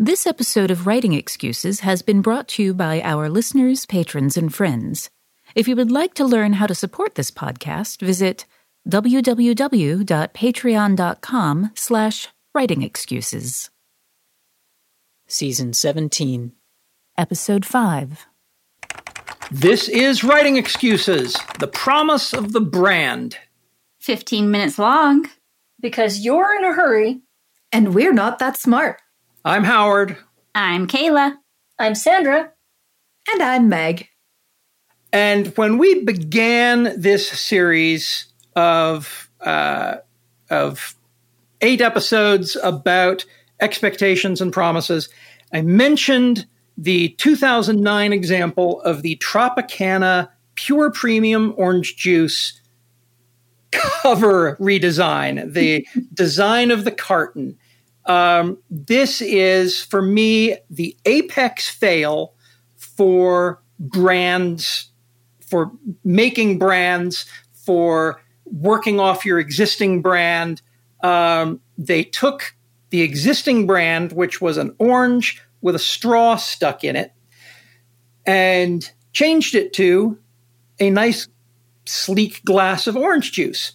This episode of Writing Excuses has been brought to you by our listeners, patrons, and friends. If you would like to learn how to support this podcast, visit www.patreon.com slash writingexcuses. Season 17. Episode 5. This is Writing Excuses, the promise of the brand. 15 minutes long. Because you're in a hurry. And we're not that smart. I'm Howard. I'm Kaela. I'm Sandra. And I'm Meg. And when we began this series of uh, of eight episodes about expectations and promises, I mentioned the 2009 example of the Tropicana Pure Premium Orange Juice cover redesign, the design of the carton. Um, this is, for me, the apex fail for brands, for making brands, for working off your existing brand. Um, they took the existing brand, which was an orange with a straw stuck in it, and changed it to a nice, sleek glass of orange juice.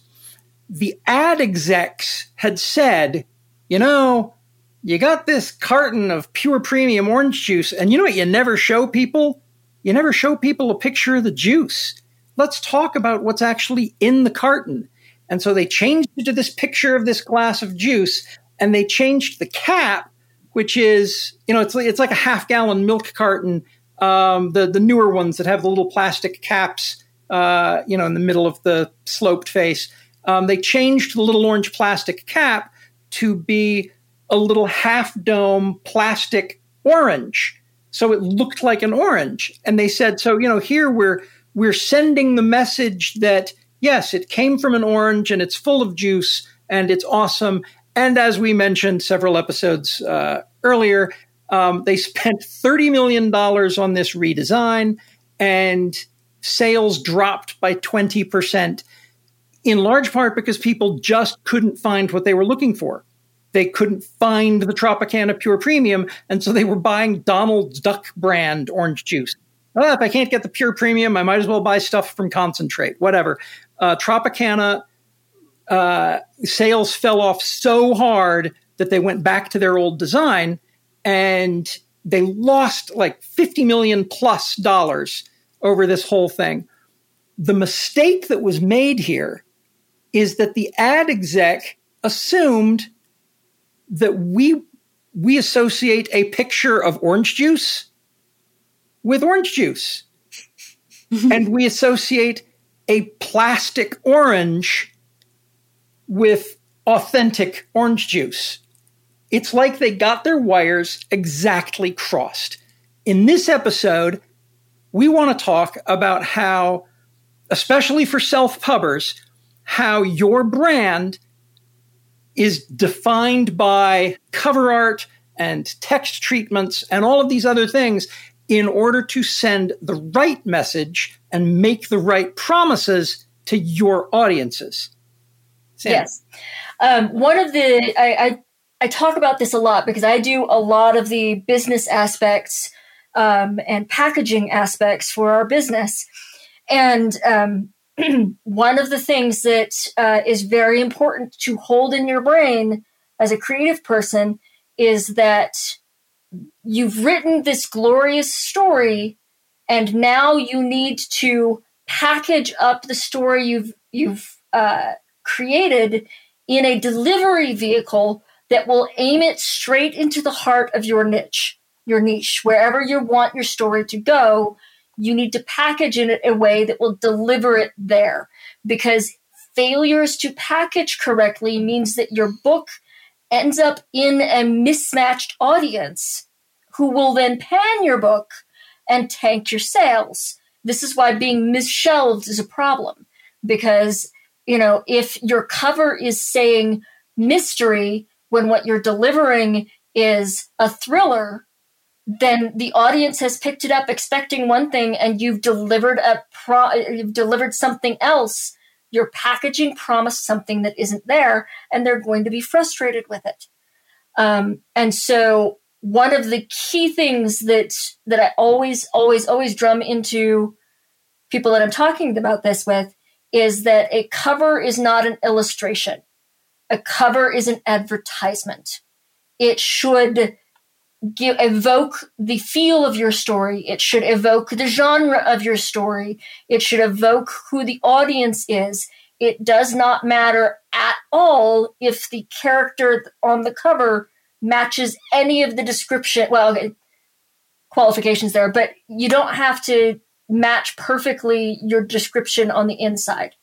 The ad execs had said, you know, you got this carton of pure premium orange juice, and you know what you never show people? You never show people a picture of the juice. Let's talk about what's actually in the carton. And so they changed it to this picture of this glass of juice, and they changed the cap, which is, you know, it's it's like a half gallon milk carton. Um, the the newer ones that have the little plastic caps, uh, you know, in the middle of the sloped face. Um, they changed the little orange plastic cap to be a little half dome plastic orange. So it looked like an orange. And they said, so, you know, here we're we're sending the message that yes, it came from an orange and it's full of juice and it's awesome. And as we mentioned several episodes uh, earlier, um, they spent $30 million on this redesign and sales dropped by 20%, in large part because people just couldn't find what they were looking for they couldn't find the Tropicana Pure Premium, and so they were buying Donald's Duck brand orange juice. Oh, if I can't get the Pure Premium, I might as well buy stuff from concentrate, whatever. Uh, Tropicana uh, sales fell off so hard that they went back to their old design and they lost like 50 million plus dollars over this whole thing. The mistake that was made here is that the ad exec assumed that we we associate a picture of orange juice with orange juice. and we associate a plastic orange with authentic orange juice. It's like they got their wires exactly crossed. In this episode, we want to talk about how, especially for self pubbers, how your brand is defined by cover art and text treatments and all of these other things in order to send the right message and make the right promises to your audiences. Yes. Um, one of the, I, I, I, talk about this a lot because I do a lot of the business aspects um, and packaging aspects for our business. And um, one of the things that uh, is very important to hold in your brain as a creative person is that you've written this glorious story and now you need to package up the story you've you've uh, created in a delivery vehicle that will aim it straight into the heart of your niche your niche wherever you want your story to go you need to package it in a way that will deliver it there because failures to package correctly means that your book ends up in a mismatched audience who will then pan your book and tank your sales. This is why being misshelved is a problem because, you know, if your cover is saying mystery when what you're delivering is a thriller, then the audience has picked it up expecting one thing and you've delivered a pro- you've delivered something else. Your packaging promised something that isn't there and they're going to be frustrated with it. Um, and so one of the key things that that i always always always drum into people that i'm talking about this with is that a cover is not an illustration. A cover is an advertisement. It should give, evoke the feel of your story. It should evoke the genre of your story. It should evoke who the audience is. It does not matter at all if the character on the cover matches any of the description. Well, okay, qualifications there, but you don't have to match perfectly your description on the inside.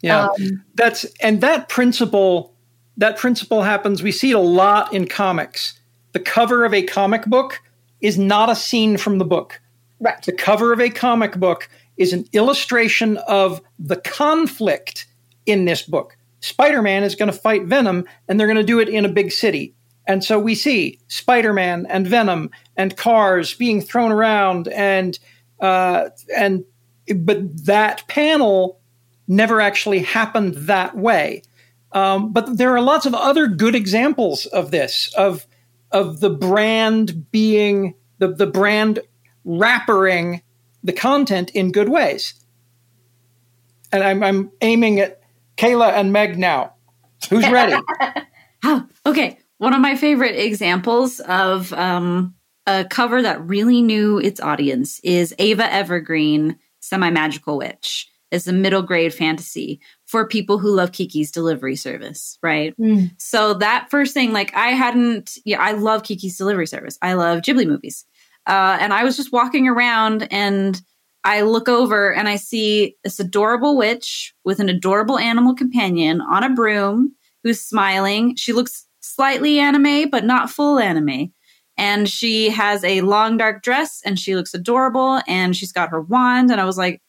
Yeah, um, that's and that principle. That principle happens. We see it a lot in comics the cover of a comic book is not a scene from the book. Right. The cover of a comic book is an illustration of the conflict in this book. Spider Man is going to fight Venom, and they're going to do it in a big city. And so we see Spider Man and Venom and cars being thrown around, and uh, and but that panel never actually happened that way. Um, but there are lots of other good examples of this of of the brand being the, the brand wrappering the content in good ways. And I'm, I'm aiming at Kaela and Meg now. Who's ready? oh, okay. One of my favorite examples of um, a cover that really knew its audience is Eva Evergreen, Semi Magical Witch. It's a middle grade fantasy for people who love Kiki's delivery service, right? Mm. So that first thing, like I hadn't, yeah, I love Kiki's delivery service. I love Ghibli movies. Uh, and I was just walking around and I look over and I see this adorable witch with an adorable animal companion on a broom who's smiling. She looks slightly anime, but not full anime. And she has a long dark dress and she looks adorable and she's got her wand. And I was like,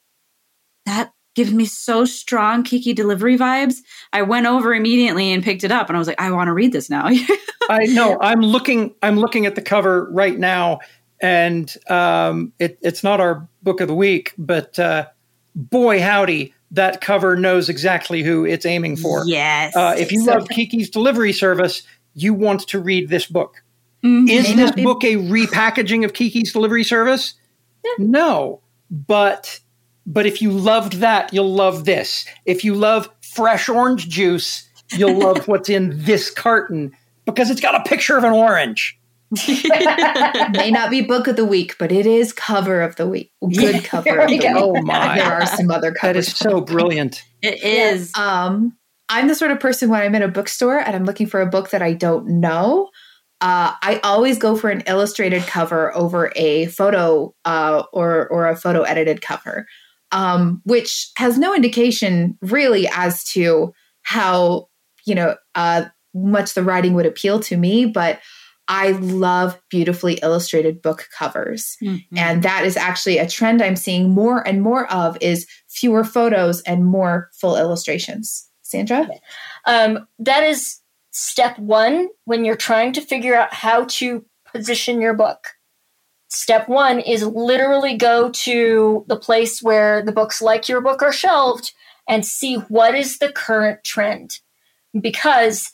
that gives me so strong Kiki delivery vibes. I went over immediately and picked it up and I was like, I want to read this now. I know. I'm looking I'm looking at the cover right now and um, it, it's not our book of the week, but uh, boy howdy, that cover knows exactly who it's aiming for. Yes. Uh, if you so, love Kiki's delivery service, you want to read this book. Mm-hmm. Is this book a repackaging of Kiki's delivery service? Yeah. No, but but if you loved that, you'll love this. If you love fresh orange juice, you'll love what's in this carton because it's got a picture of an orange. May not be book of the week, but it is cover of the week. Good yeah, cover of the week. Oh my! There are some other covers. That is so brilliant. It is. Um, I'm the sort of person when I'm in a bookstore and I'm looking for a book that I don't know. Uh, I always go for an illustrated cover over a photo uh, or or a photo edited cover um, which has no indication really as to how you know uh, much the writing would appeal to me, but I love beautifully illustrated book covers. Mm-hmm. And that is actually a trend I'm seeing more and more of is fewer photos and more full illustrations. Sandra? Um, that is step one when you're trying to figure out how to position your book step one is literally go to the place where the books like your book are shelved and see what is the current trend. Because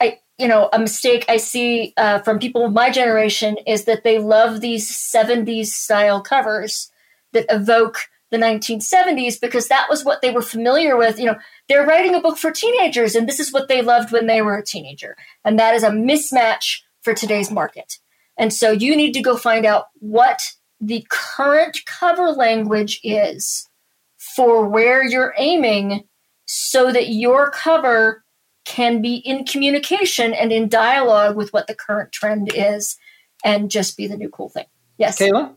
i you know a mistake i see uh, from people of my generation is that they love these 70s style covers that evoke the 1970s because that was what they were familiar with. You know they're writing a book for teenagers and this is what they loved when they were a teenager. And that is a mismatch for today's market And so you need to go find out what the current cover language is for where you're aiming so that your cover can be in communication and in dialogue with what the current trend is and just be the new cool thing. Yes. Kaela?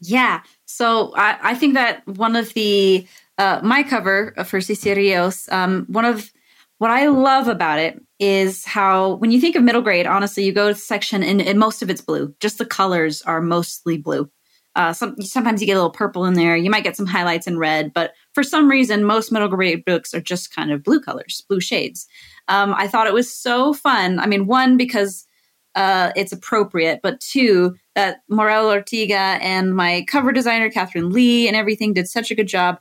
Yeah. So I, I think that one of the, uh, my cover for Cece Rios, um, one of what I love about it is how when you think of middle grade, honestly, you go to section and, and most of it's blue. Just the colors are mostly blue. Uh, some, sometimes you get a little purple in there. You might get some highlights in red, but for some reason, most middle grade books are just kind of blue colors, blue shades. Um, I thought it was so fun. I mean, one because uh, it's appropriate, but two that Mirelle Ortega and my cover designer Catherine Lee and everything did such a good job.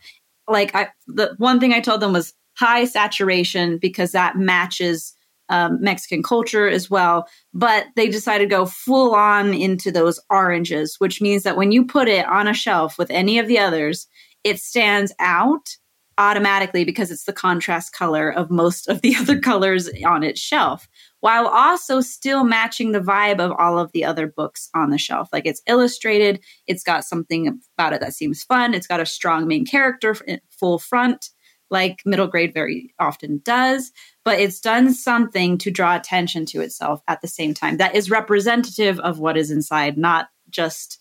Like I, the one thing I told them was high saturation because that matches um, Mexican culture as well. But they decided to go full on into those oranges, which means that when you put it on a shelf with any of the others, it stands out automatically because it's the contrast color of most of the other colors on its shelf while also still matching the vibe of all of the other books on the shelf. Like it's illustrated, it's got something about it that seems fun, it's got a strong main character, full front like middle grade very often does, but it's done something to draw attention to itself at the same time that is representative of what is inside, not just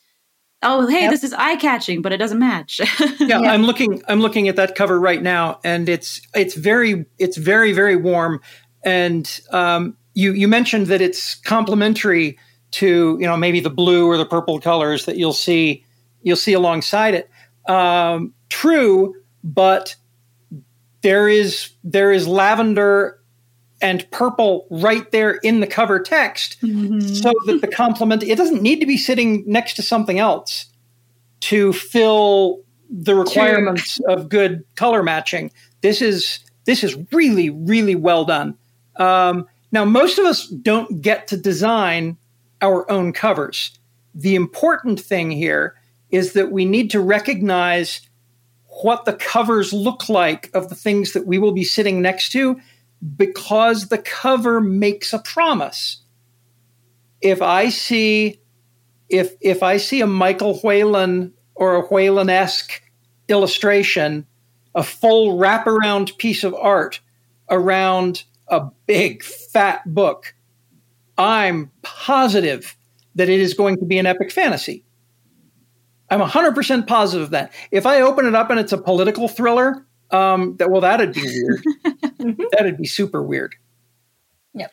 oh hey yep. this is eye catching but it doesn't match. Yeah, yeah, i'm looking i'm looking at that cover right now and it's it's very it's very very warm and um, you you mentioned that it's complementary to you know maybe the blue or the purple colors that you'll see you'll see alongside it. Um, true but there is there is lavender and purple right there in the cover text mm-hmm. so that the complement it doesn't need to be sitting next to something else to fill the requirements True. of good color matching this is this is really really well done um, now most of us don't get to design our own covers the important thing here is that we need to recognize what the covers look like of the things that we will be sitting next to because the cover makes a promise. If I see if if I see a Michael Whelan or a Whelan-esque illustration, a full wraparound piece of art around a big fat book, I'm positive that it is going to be an epic fantasy. I'm 100% positive of that. If I open it up and it's a political thriller, um, that well, that'd be weird. that'd be super weird. Yep.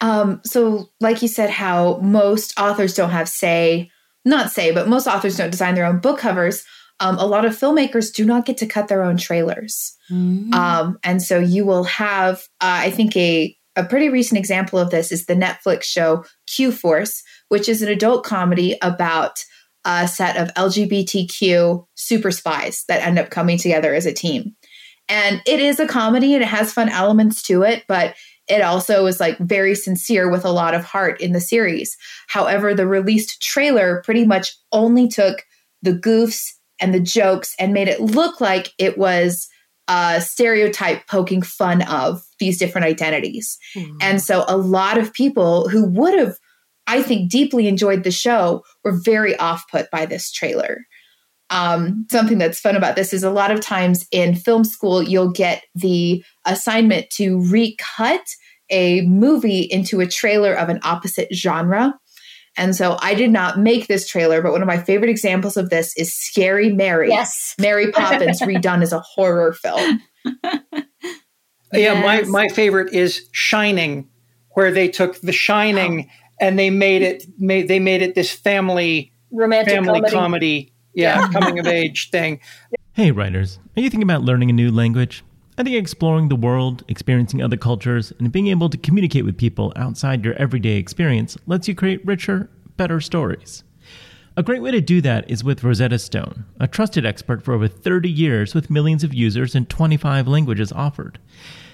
Um, so, like you said, how most authors don't have say, not say, but most authors don't design their own book covers. Um, a lot of filmmakers do not get to cut their own trailers. Mm-hmm. Um, and so you will have, uh, I think, a, a pretty recent example of this is the Netflix show Q Force, which is an adult comedy about a set of LGBTQ super spies that end up coming together as a team. And it is a comedy and it has fun elements to it, but it also is like very sincere with a lot of heart in the series. However, the released trailer pretty much only took the goofs and the jokes and made it look like it was a stereotype poking fun of these different identities. Mm. And so a lot of people who would have I think, deeply enjoyed the show were very off put by this trailer. Um, something that's fun about this is a lot of times in film school, you'll get the assignment to recut a movie into a trailer of an opposite genre. And so I did not make this trailer, but one of my favorite examples of this is Scary Mary. Yes. Mary Poppins redone as a horror film. Yeah, my, my favorite is Shining, where they took The Shining oh and they made it made they made it this family romantic family comedy, comedy yeah, yeah. coming of age thing. Hey writers, are you thinking about learning a new language? I think exploring the world, experiencing other cultures, and being able to communicate with people outside your everyday experience lets you create richer, better stories. A great way to do that is with Rosetta Stone, a trusted expert for over 30 years with millions of users and 25 languages offered.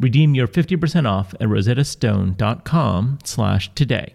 Redeem your 50% off at rosettastone.com slash today.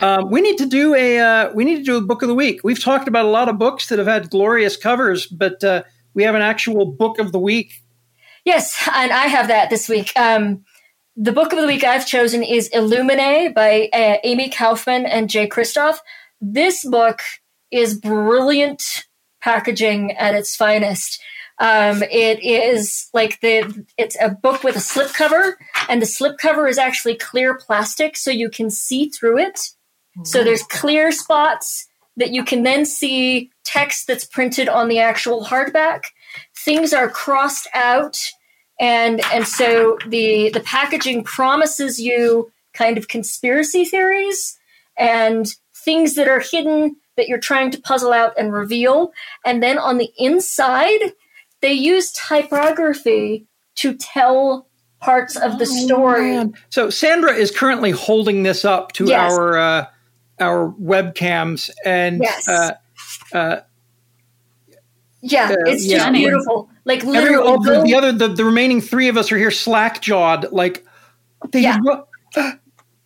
Um, we need to do a uh, we need to do a book of the week. We've talked about a lot of books that have had glorious covers, but uh, we have an actual book of the week. Yes, and I have that this week. Um, the book of the week I've chosen is Illuminae by uh, Amie Kaufman and Jay Kristoff. This book is brilliant packaging at its finest. Um, it is like the it's a book with a slipcover, and the slipcover is actually clear plastic, so you can see through it. So there's clear spots that you can then see text that's printed on the actual hardback. Things are crossed out and and so the the packaging promises you kind of conspiracy theories and things that are hidden that you're trying to puzzle out and reveal. And then on the inside, they use typography to tell parts of the story. Oh, so Sandra is currently holding this up to Yes. our uh, our webcams, and Yes. uh, uh, Yeah, Uh, it's just yeah. beautiful. Like every, literally, all the, the other the, the remaining three of us are here slack jawed, like they Yeah. what?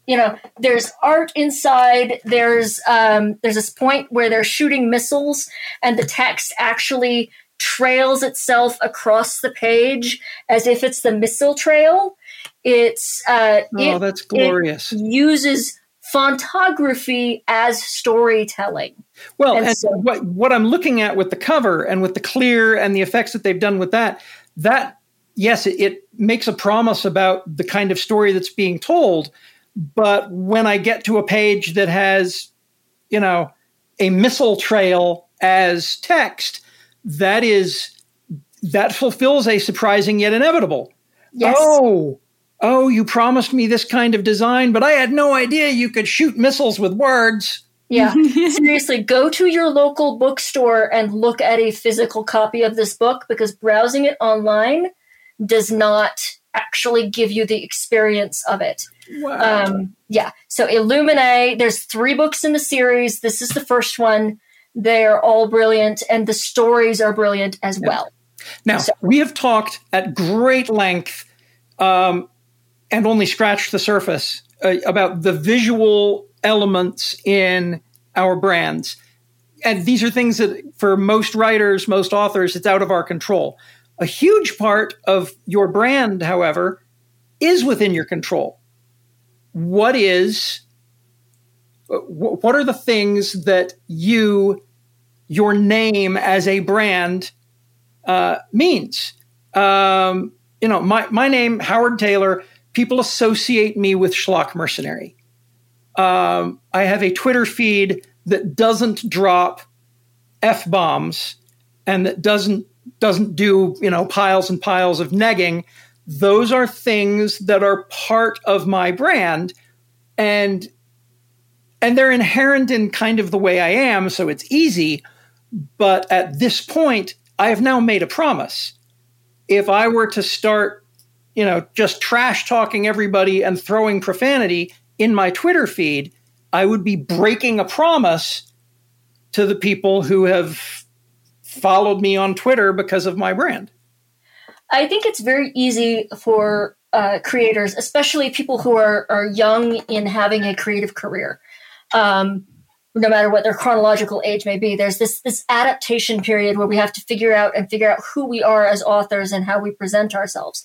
you know, there's art inside. There's um, there's this point where they're shooting missiles, and the text actually trails itself across the page as if it's the missile trail. It's uh, Oh, it- that's it glorious. uses fontography as storytelling. Well, And and so- what what I'm looking at with the cover and with the clear and the effects that they've done with that, that yes, it, it makes a promise about the kind of story that's being told. But when I get to a page that has, you know, a missile trail as text, that is that fulfills a surprising yet inevitable. Yes. Oh, oh, you promised me this kind of design, but I had no idea you could shoot missiles with words. Yeah. Seriously, go to your local bookstore and look at a physical copy of this book because browsing it online does not actually give you the experience of it. Wow. Um, yeah. So Illuminae, there's three books in the series. This is the first one. They're all brilliant, and the stories are brilliant as well. Now, So- we have talked at great length um, and only scratched the surface uh, about the visual elements in our brands. And these are things that, for most writers, most authors, it's out of our control. A huge part of your brand, however, is within your control. What is, uh, what are the things that you, your name as a brand, uh, means. Um, you know, my, my name, Howard Tayler, people associate me with Schlock Mercenary. Um, I have a Twitter feed that doesn't drop F bombs and that doesn't doesn't do, you know, piles and piles of negging. Those are things that are part of my brand and and they're inherent in kind of the way I am, so it's easy. but at this point, I have now made a promise. If I were to start, you know, just trash talking everybody and throwing profanity in my Twitter feed, I would be breaking a promise to the people who have followed me on Twitter because of my brand. I think it's very easy for uh, creators, especially people who are, are young in having a creative career, um, no matter what their chronological age may be. There's this this adaptation period where we have to figure out and figure out who we are as authors and how we present ourselves,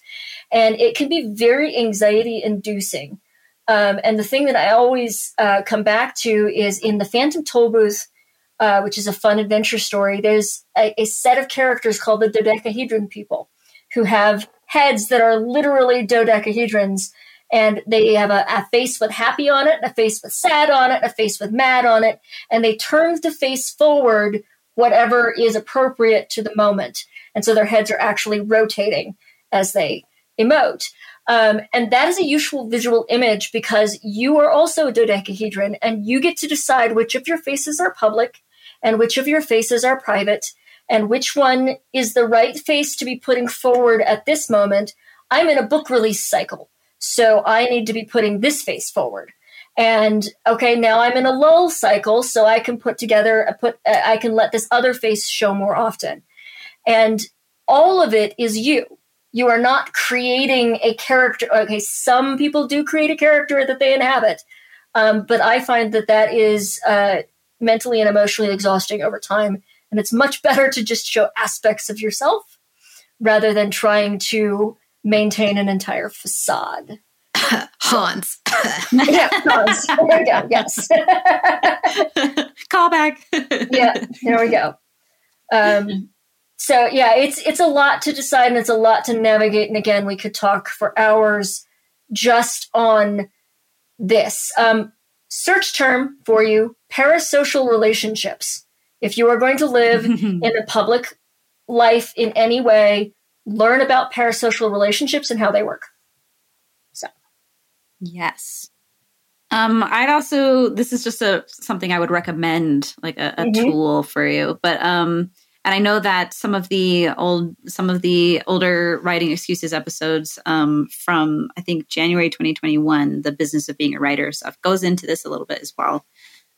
and it can be very anxiety inducing. Um, and the thing that I always uh, come back to is in the Phantom Tollbooth, uh, which is a fun adventure story. There's a, a set of characters called the dodecahedron people who have heads that are literally dodecahedrons and they have a, a, face with happy on it, a face with sad on it, a face with mad on it, and they turn the face forward whatever is appropriate to the moment. And so their heads are actually rotating as they emote. Um, and that is a useful visual image because you are also a dodecahedron and you get to decide which of your faces are public and which of your faces are private and which one is the right face to be putting forward at this moment. I'm in a book release cycle, so I need to be putting this face forward. And okay, now I'm in a lull cycle, so I can put together, put, I can let this other face show more often. And all of it is you. You are not creating a character. Okay, some people do create a character that they inhabit, um, but I find that that is uh, mentally and emotionally exhausting over time and it's much better to just show aspects of yourself rather than trying to maintain an entire facade. Hans. yeah, Hans. There we go. Yes. Callback. yeah, there we go. Um, so yeah, it's it's a lot to decide and it's a lot to navigate. And again, we could talk for hours just on this. Um, search term for you: parasocial relationships. If you are going to live in a public life in any way, learn about parasocial relationships and how they work. So, yes. Um, I'd also this is just a something I would recommend, like a, a mm-hmm. tool for you. But um, and I know that some of the old some of the older writing excuses episodes um, from I think January 2021, the business of being a writer stuff goes into this a little bit as well.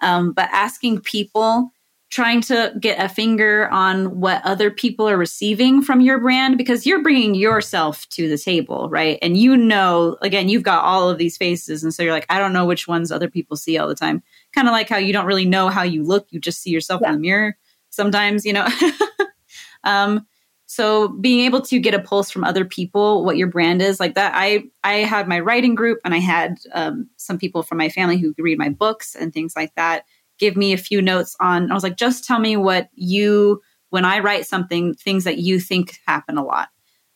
Um, but asking people trying to get a finger on what other people are receiving from your brand because you're bringing yourself to the table, right? And you know, again, you've got all of these faces. And so you're like, I don't know which ones other people see all the time. Kind of like how you don't really know how you look, you just see yourself yeah. in the mirror sometimes, you know? um, so being able to get a pulse from other people, what your brand is like that. I, I had my writing group and I had um, some people from my family who could read my books and things like that give me a few notes on, I was like, just tell me what you, when I write something, things that you think happen a lot.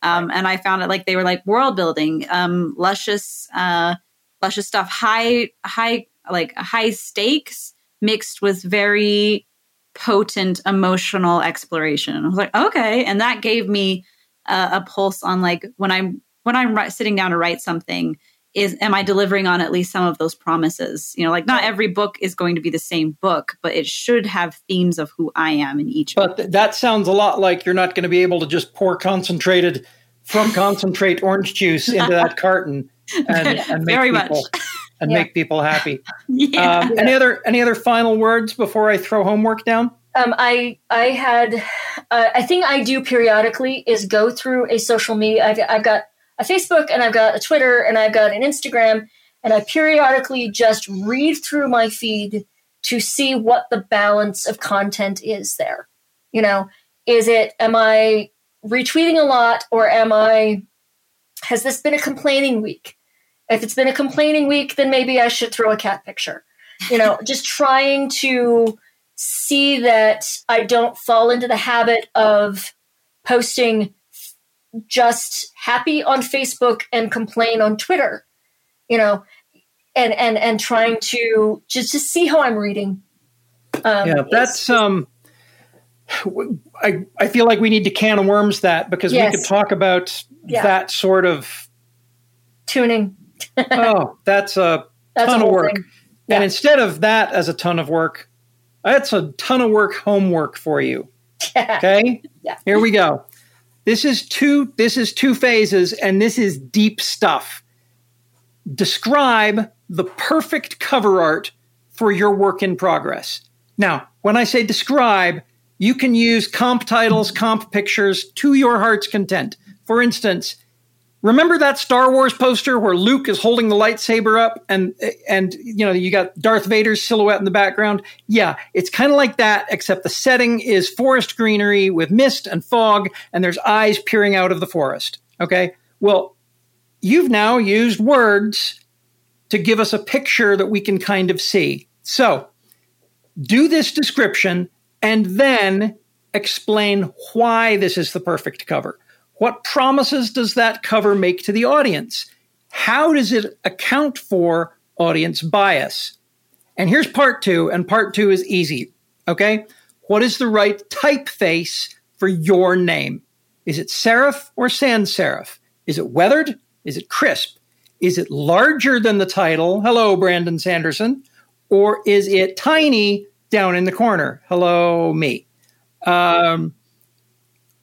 Um, and I found it like they were like world building, um, luscious, uh, luscious stuff, high, high, like high stakes mixed with very potent emotional exploration. I was like, okay. And that gave me uh, a pulse on like when I'm, when I'm sitting down to write something, is am I delivering on at least some of those promises? You know, like not every book is going to be the same book, but it should have themes of who I am in each. But th- that sounds a lot like you're not going to be able to just pour concentrated from concentrate orange juice into that carton and, and make Very people much. and Yeah. make people happy. yeah. Um, any other any other final words before I throw homework down? Um, I I had uh, I think I do periodically is go through a social media. I've, I've got a Facebook and I've got a Twitter and I've got an Instagram, and I periodically just read through my feed to see what the balance of content is there. You know, is it am I retweeting a lot or am I has this been a complaining week? If it's been a complaining week, then maybe I should throw a cat picture. You know, just trying to see that I don't fall into the habit of posting just happy on Facebook and complain on Twitter, you know, and and and trying to just to see how I'm reading. Um, yeah, that's um. I I feel like we need to can of worms that because Yes. we could talk about Yeah. that sort of. tuning. oh, that's a That's a ton of work. thing. And instead of that as a ton of work, That's a ton of work, homework for you. Okay? Yeah. Here we go. This is two this is two phases and this is deep stuff. Describe the perfect cover art for your work in progress. Now, when I say describe, you can use comp titles, comp pictures to your heart's content. For instance, remember that Star Wars poster where Luke is holding the lightsaber up and and you know you got Darth Vader's silhouette in the background? Yeah, it's kind of like that except the setting is forest greenery with mist and fog and there's eyes peering out of the forest. Okay? Well, you've now used words to give us a picture that we can kind of see. So, do this description and then explain why this is the perfect cover. What promises does that cover make to the audience? How does it account for audience bias? And here's part two, and part two is easy. Okay? What is the right typeface for your name? Is it serif or sans serif? Is it weathered? Is it crisp? Is it larger than the title? Hello, Brandon Sanderson. Or is it tiny down in the corner? Hello, me. Um,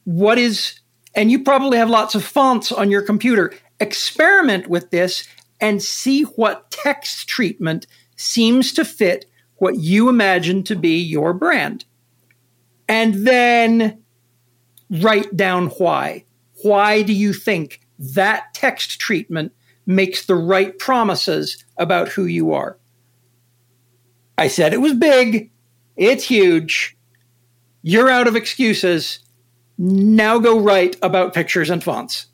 what is, and you probably have lots of fonts on your computer. Experiment with this and see what text treatment seems to fit what you imagine to be your brand. And then write down why. Why do you think that text treatment makes the right promises about who you are? I said it was big. It's huge. You're out of excuses. Now go write about pictures and fonts.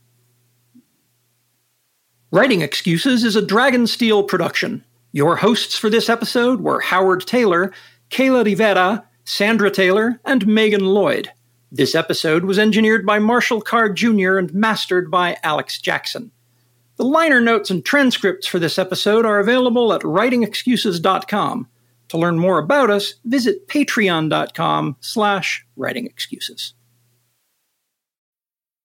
Writing Excuses is a Dragonsteel production. Your hosts for this episode were Howard Tayler, Kaela Rivera, Sandra Tayler, and Megan Lloyd. This episode was engineered by Marshall Carr Jr. and mastered by Alex Jackson. The liner notes and transcripts for this episode are available at writingexcuses.com. To learn more about us, visit patreon.com slash writingexcuses.